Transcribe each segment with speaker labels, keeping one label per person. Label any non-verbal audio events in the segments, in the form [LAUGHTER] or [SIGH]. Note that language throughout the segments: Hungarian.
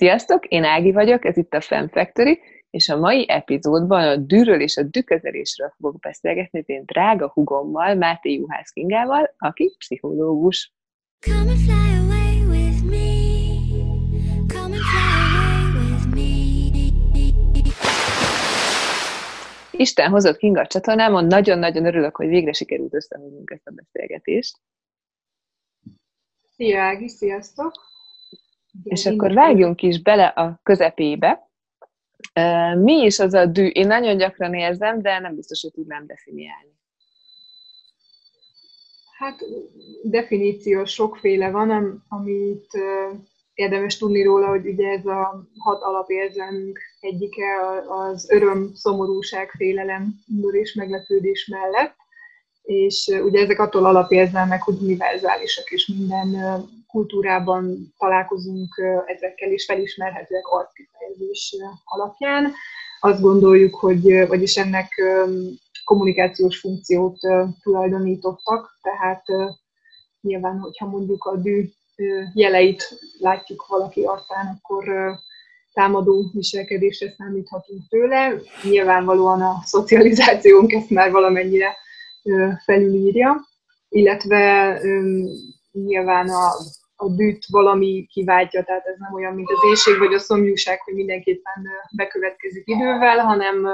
Speaker 1: Sziasztok, én Ági vagyok, ez itt a Fem Factory, és a mai epizódban a dűről és a düközelésről fogok beszélgetni az én drága hugommal, Máté Juhász Kingával, aki pszichológus. Come and fly away with me. Come and fly away with me. Isten hozott Kinga a csatornámon, nagyon-nagyon örülök, hogy végre sikerült összehoznunk ezt a beszélgetést.
Speaker 2: Szia Ági, sziasztok!
Speaker 1: És akkor vágjunk is bele a közepébe. Mi is az a dű? Én nagyon gyakran érzem, de nem biztos, hogy tudnám definiálni.
Speaker 2: Hát definíció sokféle van, amit érdemes tudni róla, hogy ugye ez a hat alapérzelmünk egyike az öröm, szomorúság, félelem, és meglepődés mellett és ugye ezek attól alapérzelmek, hogy univerzálisak, és minden kultúrában találkozunk ezekkel, és felismerhetőek arckifejezés alapján. Azt gondoljuk, hogy, vagyis ennek kommunikációs funkciót tulajdonítottak, tehát nyilván, hogyha mondjuk a dű jeleit látjuk valaki arcán, akkor támadó viselkedésre számíthatunk tőle. Nyilvánvalóan a szocializációnk ezt már valamennyire felülírja, illetve nyilván a, a bűt valami kiváltja, tehát ez nem olyan, mint az éjség vagy a szomjúság, hogy mindenképpen bekövetkezik idővel, hanem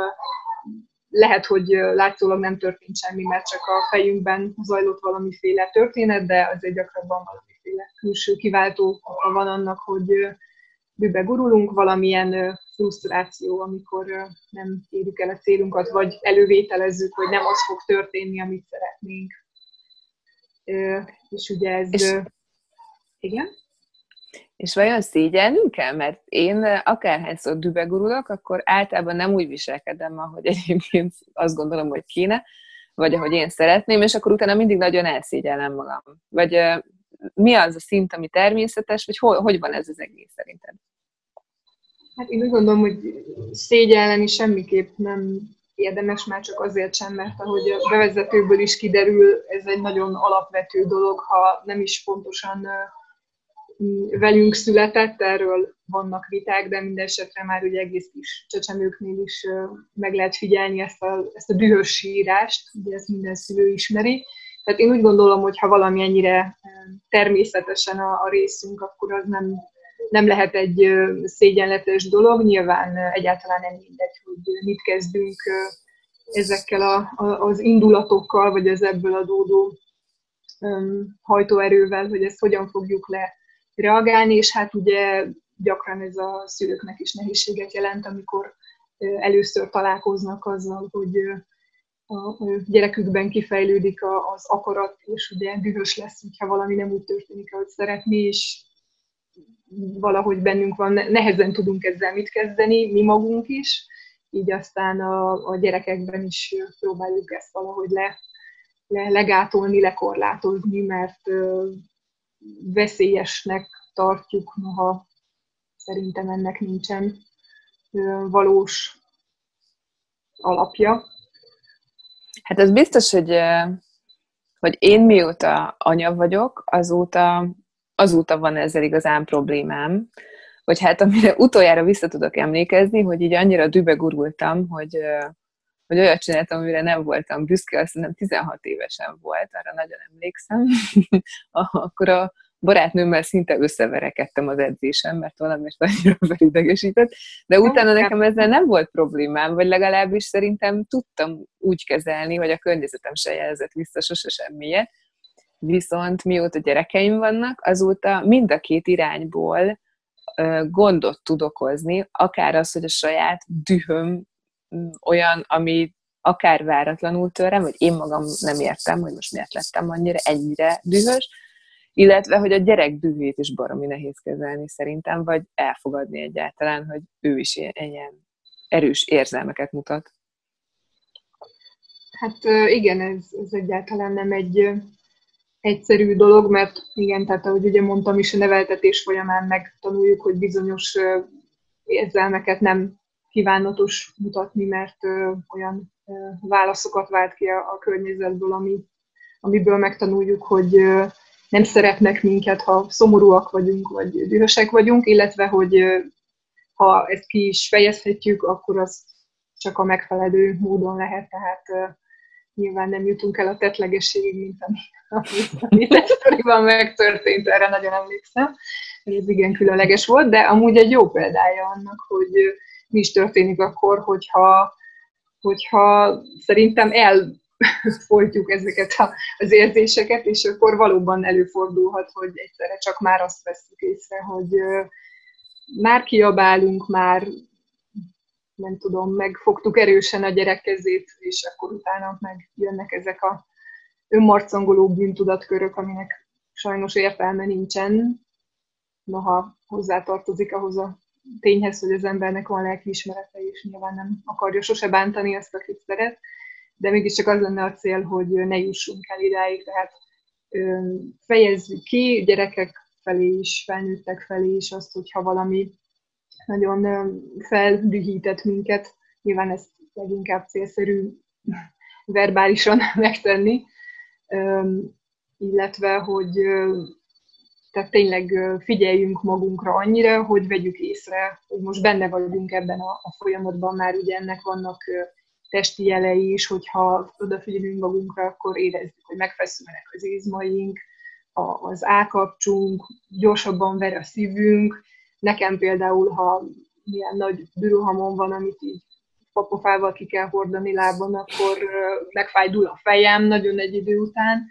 Speaker 2: lehet, hogy látszólag nem történt semmi, mert csak a fejünkben zajlott valamiféle történet, de azért gyakrabban valamiféle külső kiváltó van annak, hogy bűbe gurulunk, valamilyen frusztráció, amikor nem érjük el a célunkat, vagy elővételezzük, hogy nem az fog történni, amit szeretnénk. És ugye ez... És, igen?
Speaker 1: És vajon szégyelnünk kell? Mert én akárhányszor dübegurulok, akkor általában nem úgy viselkedem, ahogy egyébként azt gondolom, hogy kéne, vagy ahogy én szeretném, és akkor utána mindig nagyon elszégyellem magam. Vagy mi az a szint, ami természetes, vagy hogy, hogy van ez az egész szerinted?
Speaker 2: Hát én úgy gondolom, hogy szégyelleni semmiképp nem érdemes, már csak azért sem, mert ahogy a bevezetőből is kiderül, ez egy nagyon alapvető dolog, ha nem is pontosan velünk született, erről vannak viták, de minden esetre már ugye egész kis csecsemőknél is meg lehet figyelni ezt a, ezt a dühös sírást, ugye ezt minden szülő ismeri. Tehát én úgy gondolom, hogy ha valami ennyire természetesen a, a részünk, akkor az nem nem lehet egy szégyenletes dolog, nyilván egyáltalán nem mindegy, hogy mit kezdünk ezekkel a, az indulatokkal, vagy az ebből adódó hajtóerővel, hogy ezt hogyan fogjuk le reagálni, és hát ugye gyakran ez a szülőknek is nehézséget jelent, amikor először találkoznak azzal, hogy a gyerekükben kifejlődik az akarat, és ugye dühös lesz, hogyha valami nem úgy történik, ahogy szeretné, és valahogy bennünk van, nehezen tudunk ezzel mit kezdeni, mi magunk is, így aztán a, a gyerekekben is próbáljuk ezt valahogy le, le, legátolni, lekorlátozni, mert veszélyesnek tartjuk, noha szerintem ennek nincsen valós alapja.
Speaker 1: Hát ez biztos, hogy, hogy én mióta anya vagyok, azóta azóta van ezzel igazán problémám, hogy hát amire utoljára vissza tudok emlékezni, hogy így annyira dübe gurultam, hogy, hogy olyat csináltam, amire nem voltam büszke, azt nem 16 évesen volt, arra nagyon emlékszem. [LAUGHS] Akkor a barátnőmmel szinte összeverekedtem az edzésen, mert valamiért annyira [LAUGHS] felidegesített, de utána nekem ezzel nem volt problémám, vagy legalábbis szerintem tudtam úgy kezelni, hogy a környezetem se jelzett vissza sose semmiért, Viszont mióta gyerekeim vannak, azóta mind a két irányból gondot tud okozni, akár az, hogy a saját dühöm olyan, ami akár váratlanul törem, hogy én magam nem értem, hogy most miért lettem annyira ennyire dühös, illetve, hogy a gyerek dühét is baromi nehéz kezelni szerintem, vagy elfogadni egyáltalán, hogy ő is ilyen, ilyen erős érzelmeket mutat.
Speaker 2: Hát igen, ez, ez egyáltalán nem egy egyszerű dolog, mert igen, tehát ahogy ugye mondtam is, a neveltetés folyamán megtanuljuk, hogy bizonyos érzelmeket nem kívánatos mutatni, mert olyan válaszokat vált ki a, a környezetből, ami, amiből megtanuljuk, hogy nem szeretnek minket, ha szomorúak vagyunk, vagy dühösek vagyunk, illetve hogy ha ezt ki is fejezhetjük, akkor az csak a megfelelő módon lehet, tehát nyilván nem jutunk el a tetlegességig, mint ami, ami, ami megtörtént, erre nagyon emlékszem, ez igen különleges volt, de amúgy egy jó példája annak, hogy mi is történik akkor, hogyha, hogyha szerintem elfolytjuk [LAUGHS] ezeket az érzéseket, és akkor valóban előfordulhat, hogy egyszerre csak már azt veszük észre, hogy már kiabálunk, már nem tudom, megfogtuk erősen a gyerek kezét, és akkor utána meg jönnek ezek a önmarcangoló bűntudatkörök, aminek sajnos értelme nincsen, noha hozzátartozik ahhoz a tényhez, hogy az embernek van lelkiismerete, és nyilván nem akarja sose bántani ezt, akit szeret, de mégiscsak az lenne a cél, hogy ne jussunk el idáig, tehát fejezzük ki gyerekek felé is, felnőttek felé is azt, hogyha valami nagyon feldühített minket, nyilván ezt leginkább célszerű [LAUGHS] verbálisan [LAUGHS] megtenni, illetve, hogy tehát tényleg figyeljünk magunkra annyira, hogy vegyük észre, hogy most benne vagyunk ebben a, a folyamatban, már ugye ennek vannak testi jelei is, hogyha odafigyelünk magunkra, akkor érezzük, hogy megfeszülnek az izmaink, az állkapcsunk, gyorsabban ver a szívünk. Nekem például, ha milyen nagy bűrőhamon van, amit így papofával ki kell hordani lábon, akkor megfájdul a fejem nagyon egy idő után.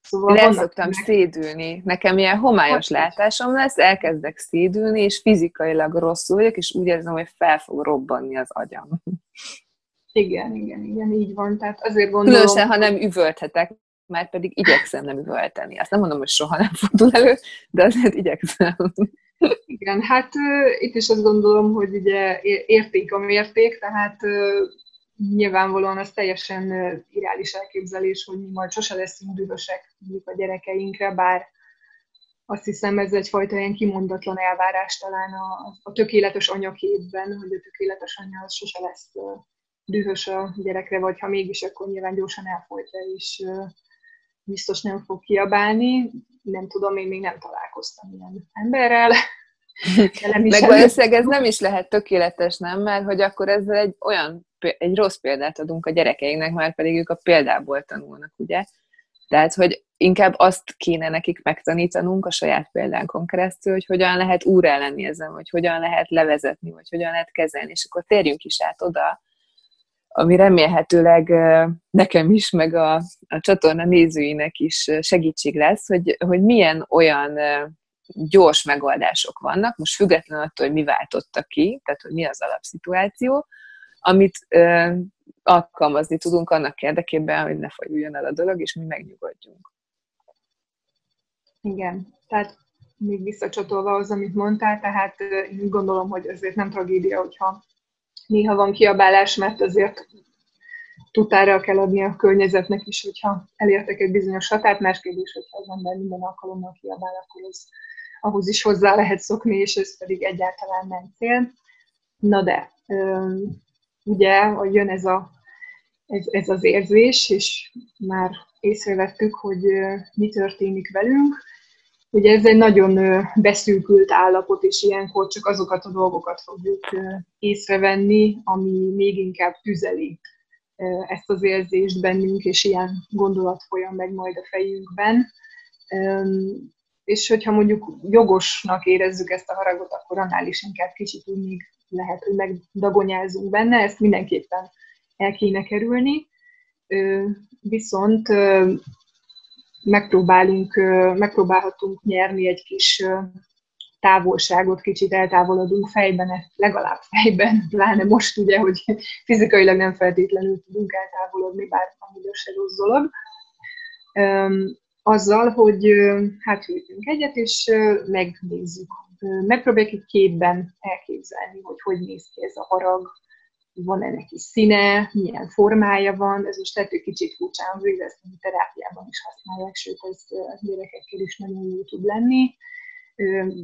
Speaker 1: Szóval Le szoktam meg... szédülni. Nekem ilyen homályos hát, látásom lesz, elkezdek szédülni, és fizikailag rosszul vagyok, és úgy érzem, hogy fel fog robbanni az agyam.
Speaker 2: Igen, igen, igen, így van. Tehát azért gondolom...
Speaker 1: Különösen, ha nem üvölthetek, már pedig igyekszem nem üvölteni. Azt nem mondom, hogy soha nem fordul elő, de azért igyekszem.
Speaker 2: Igen, hát itt is azt gondolom, hogy ugye érték a mérték, tehát nyilvánvalóan az teljesen irális elképzelés, hogy mi majd sose leszünk dühösek mondjuk a gyerekeinkre, bár azt hiszem ez egyfajta ilyen kimondatlan elvárás talán a, a tökéletes anyaképben, hogy a tökéletes anya az sose lesz dühös a gyerekre, vagy ha mégis, akkor nyilván gyorsan elfolytja, és biztos nem fog kiabálni. Nem tudom, én még nem találkoztam ilyen emberrel. [LAUGHS]
Speaker 1: Meg valószínűleg ez nem is lehet tökéletes, nem? Mert hogy akkor ezzel egy olyan, egy rossz példát adunk a gyerekeinknek, már pedig ők a példából tanulnak, ugye? Tehát, hogy inkább azt kéne nekik megtanítanunk a saját példánkon keresztül, hogy hogyan lehet úrá lenni ezen, hogy hogyan lehet levezetni, vagy hogyan lehet kezelni, és akkor térjünk is át oda, ami remélhetőleg nekem is, meg a, a csatorna nézőinek is segítség lesz, hogy, hogy milyen olyan gyors megoldások vannak, most függetlenül attól, hogy mi váltotta ki, tehát hogy mi az alapszituáció, amit ö, alkalmazni tudunk annak érdekében, hogy ne fajuljon el a dolog, és mi megnyugodjunk.
Speaker 2: Igen, tehát még visszacsatolva az, amit mondtál, tehát én gondolom, hogy ezért nem tragédia, hogyha néha van kiabálás, mert azért tudára kell adni a környezetnek is, hogyha elértek egy bizonyos határt, más kérdés, hogyha az ember minden alkalommal kiabál, akkor az ahhoz is hozzá lehet szokni, és ez pedig egyáltalán nem cél. Na de, ugye, hogy jön ez, a, ez, ez az érzés, és már észrevettük, hogy mi történik velünk, Ugye ez egy nagyon beszűkült állapot, és ilyenkor csak azokat a dolgokat fogjuk észrevenni, ami még inkább tüzeli ezt az érzést bennünk, és ilyen gondolat folyam meg majd a fejünkben. És hogyha mondjuk jogosnak érezzük ezt a haragot, akkor annál is inkább kicsit úgy még lehet, hogy megdagonyázunk benne, ezt mindenképpen el kéne kerülni. Viszont megpróbálunk, megpróbálhatunk nyerni egy kis távolságot, kicsit eltávolodunk fejben, legalább fejben, [LAUGHS] pláne most ugye, hogy fizikailag nem feltétlenül tudunk eltávolodni, bár amúgy se rossz dolog. Azzal, hogy hát hűtünk egyet, és megnézzük. Megpróbáljuk egy képben elképzelni, hogy hogy néz ki ez a harag, van-e neki színe, milyen formája van, ez most lehet, hogy kicsit furcsán hangzik, ezt a terápiában is használják, sőt, ez gyerekekkel is nagyon jó tud lenni.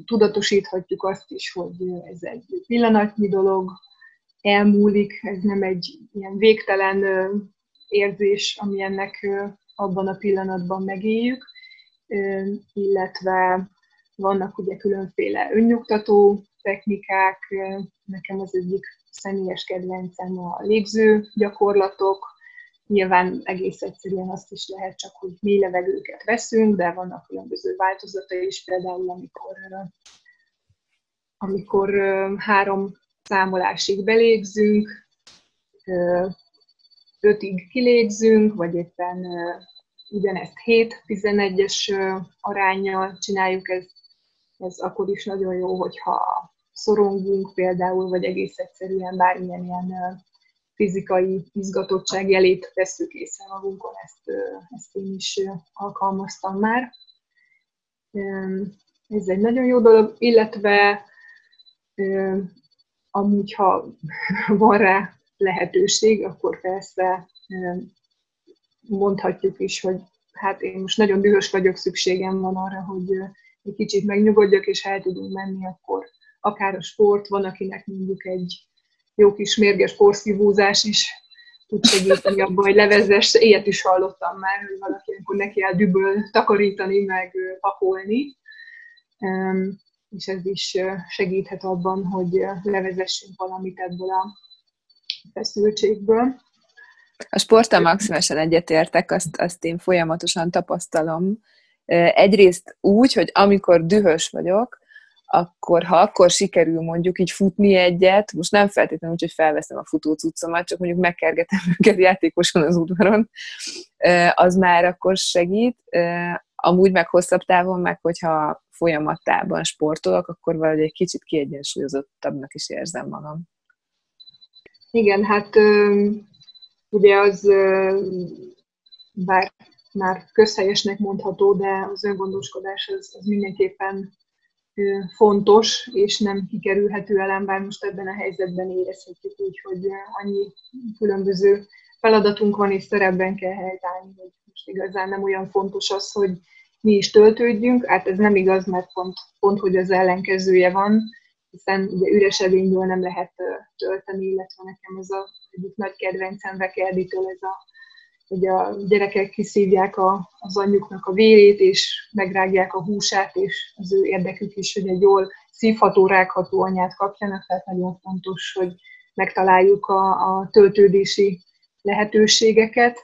Speaker 2: Tudatosíthatjuk azt is, hogy ez egy pillanatnyi dolog, elmúlik, ez nem egy ilyen végtelen érzés, ami ennek abban a pillanatban megéljük, illetve vannak ugye különféle önnyugtató technikák, nekem az egyik személyes kedvencem a légző gyakorlatok, Nyilván egész egyszerűen azt is lehet csak, hogy mély levegőket veszünk, de vannak különböző változatai is, például amikor, amikor három számolásig belégzünk, ötig kilégzünk, vagy éppen ugyanezt 7-11-es arányjal csináljuk, ez, ez akkor is nagyon jó, hogyha szorongunk például, vagy egész egyszerűen bármilyen ilyen fizikai izgatottság jelét veszük észre magunkon, ezt, ezt én is alkalmaztam már. Ez egy nagyon jó dolog, illetve amúgy, ha van rá lehetőség, akkor persze mondhatjuk is, hogy hát én most nagyon dühös vagyok, szükségem van arra, hogy egy kicsit megnyugodjak, és el tudunk menni, akkor akár a sport, van, akinek mondjuk egy jó kis mérges porszívózás is tud segíteni abban, hogy levezess. Ilyet is hallottam már, hogy valaki amikor neki el düböl takarítani, meg pakolni. És ez is segíthet abban, hogy levezessünk valamit ebből a feszültségből.
Speaker 1: A sporttal maximálisan egyetértek, azt, azt én folyamatosan tapasztalom. Egyrészt úgy, hogy amikor dühös vagyok, akkor ha akkor sikerül mondjuk így futni egyet, most nem feltétlenül úgy, hogy felveszem a futócuccomat, csak mondjuk megkergetem [LAUGHS] őket játékosan az udvaron, az már akkor segít. Amúgy meg hosszabb távon, meg hogyha folyamattában sportolok, akkor valahogy egy kicsit kiegyensúlyozottabbnak is érzem magam.
Speaker 2: Igen, hát ugye az bár már közhelyesnek mondható, de az öngondoskodás az, az mindenképpen fontos és nem kikerülhető elem, bár most ebben a helyzetben érezhetjük úgy, hogy annyi különböző feladatunk van, és szerepben kell helytállni, hogy most igazán nem olyan fontos az, hogy mi is töltődjünk. Hát ez nem igaz, mert pont, pont hogy az ellenkezője van, hiszen ugye üres edényből nem lehet tölteni, illetve nekem ez a egyik nagy kedvencem Vekerditől ez a hogy a gyerekek kiszívják a, az anyjuknak a vérét, és megrágják a húsát, és az ő érdekük is, hogy egy jól szívható, rágható anyát kapjanak, tehát nagyon fontos, hogy megtaláljuk a, a töltődési lehetőségeket.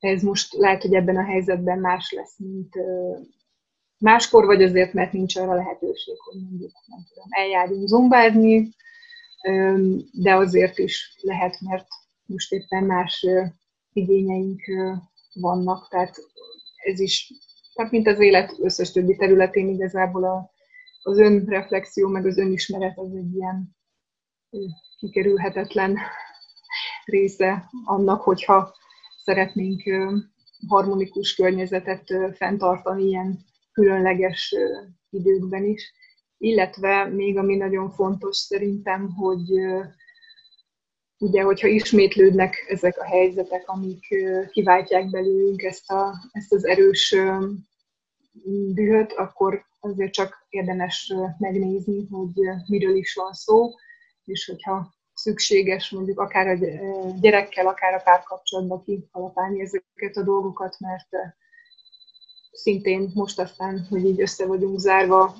Speaker 2: Ez most lehet, hogy ebben a helyzetben más lesz, mint máskor, vagy azért, mert nincs arra lehetőség, hogy mondjuk, nem tudom, eljárjunk zumbázni, de azért is lehet, mert most éppen más igényeink vannak, tehát ez is, tehát mint az élet összes többi területén igazából a, az önreflexió, meg az önismeret az egy ilyen kikerülhetetlen része annak, hogyha szeretnénk harmonikus környezetet fenntartani ilyen különleges időkben is. Illetve még ami nagyon fontos szerintem, hogy ugye, hogyha ismétlődnek ezek a helyzetek, amik kiváltják belőlünk ezt, a, ezt az erős dühöt, akkor azért csak érdemes megnézni, hogy miről is van szó, és hogyha szükséges mondjuk akár a gyerekkel, akár a párkapcsolatban kihalapálni ezeket a dolgokat, mert szintén most aztán, hogy így össze vagyunk zárva,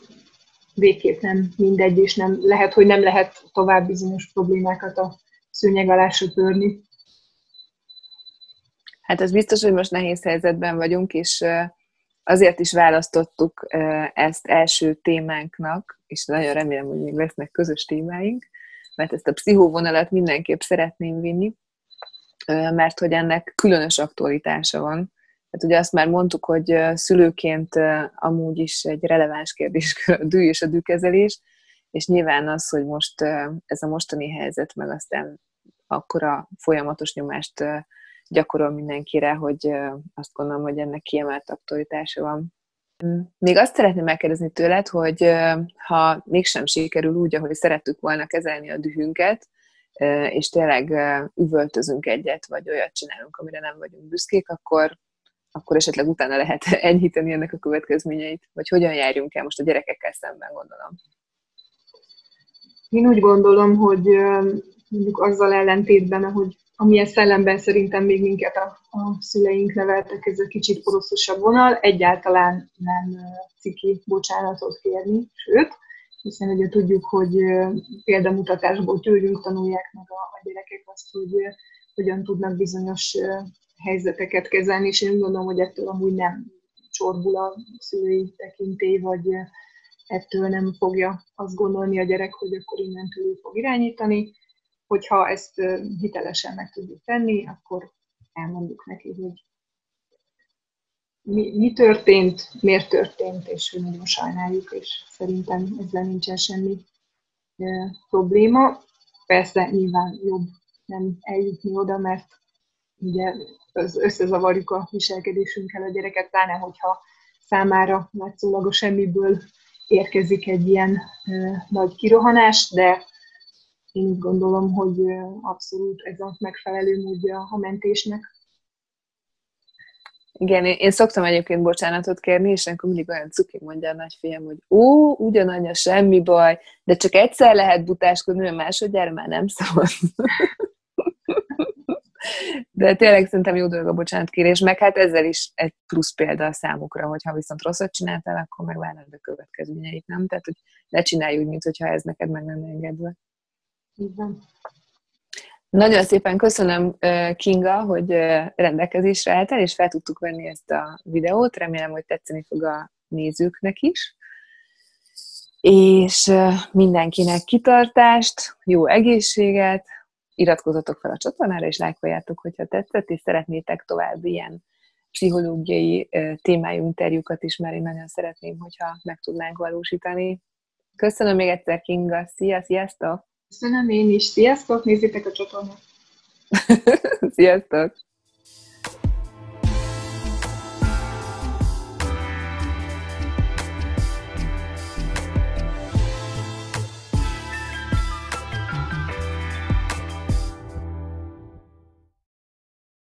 Speaker 2: végképp nem mindegy, és nem, lehet, hogy nem lehet tovább bizonyos problémákat a szőnyeg alá söpörni.
Speaker 1: Hát ez biztos, hogy most nehéz helyzetben vagyunk, és azért is választottuk ezt első témánknak, és nagyon remélem, hogy még lesznek közös témáink, mert ezt a pszichóvonalat mindenképp szeretném vinni, mert hogy ennek különös aktualitása van. Hát ugye azt már mondtuk, hogy szülőként amúgy is egy releváns kérdés [LAUGHS] a dű és a dűkezelés, és nyilván az, hogy most ez a mostani helyzet, meg aztán akkora folyamatos nyomást gyakorol mindenkire, hogy azt gondolom, hogy ennek kiemelt aktualitása van. Mm, még azt szeretném megkérdezni tőled, hogy ha mégsem sikerül úgy, ahogy szerettük volna kezelni a dühünket, és tényleg üvöltözünk egyet, vagy olyat csinálunk, amire nem vagyunk büszkék, akkor, akkor esetleg utána lehet [LAUGHS] enyhíteni ennek a következményeit, vagy hogyan járjunk el most a gyerekekkel szemben, gondolom.
Speaker 2: Én úgy gondolom, hogy mondjuk azzal ellentétben, ahogy amilyen szellemben szerintem még minket a, a szüleink neveltek, ez a kicsit poroszosabb vonal, egyáltalán nem ciki bocsánatot kérni, sőt, hiszen ugye tudjuk, hogy példamutatásból tőlünk tanulják meg a, a gyerekek azt, hogy hogyan tudnak bizonyos helyzeteket kezelni, és én úgy gondolom, hogy ettől amúgy nem csorbul a szülői tekintély, vagy ettől nem fogja azt gondolni a gyerek, hogy akkor innentől ő fog irányítani. Hogyha ezt hitelesen meg tudjuk tenni, akkor elmondjuk neki, hogy mi, mi történt, miért történt, és hogy nagyon sajnáljuk, és szerintem ezzel nincsen semmi probléma. Persze nyilván jobb nem eljutni oda, mert ugye az összezavarjuk a viselkedésünkkel a gyereket, pláne hogyha számára látszólag a semmiből érkezik egy ilyen e, nagy kirohanás, de én úgy gondolom, hogy abszolút ez a megfelelő módja a mentésnek.
Speaker 1: Igen, én, én szoktam egyébként bocsánatot kérni, és akkor mindig olyan cukig mondja a nagyfiam, hogy ó, ugyananya, semmi baj, de csak egyszer lehet butáskodni, mert másodjára már nem szabad. De tényleg szerintem jó dolog a bocsánatkérés, meg hát ezzel is egy plusz példa a számukra, hogyha viszont rosszat csináltál, akkor meg várnád a következményeit, nem? Tehát, hogy ne csinálj úgy, mintha ez neked meg nem engedve.
Speaker 2: Igen.
Speaker 1: Nagyon szépen köszönöm, Kinga, hogy rendelkezésre álltál, és fel tudtuk venni ezt a videót. Remélem, hogy tetszeni fog a nézőknek is. És mindenkinek kitartást, jó egészséget, iratkozzatok fel a csatornára, és lájkoljátok, hogyha tetszett, és szeretnétek további ilyen pszichológiai témájú interjúkat is, mert én nagyon szeretném, hogyha meg tudnánk valósítani. Köszönöm még egyszer, Kinga. Szia, sziasztok!
Speaker 2: Köszönöm én is. Sziasztok, nézzétek a csatornát! [LAUGHS]
Speaker 1: Sziasztok!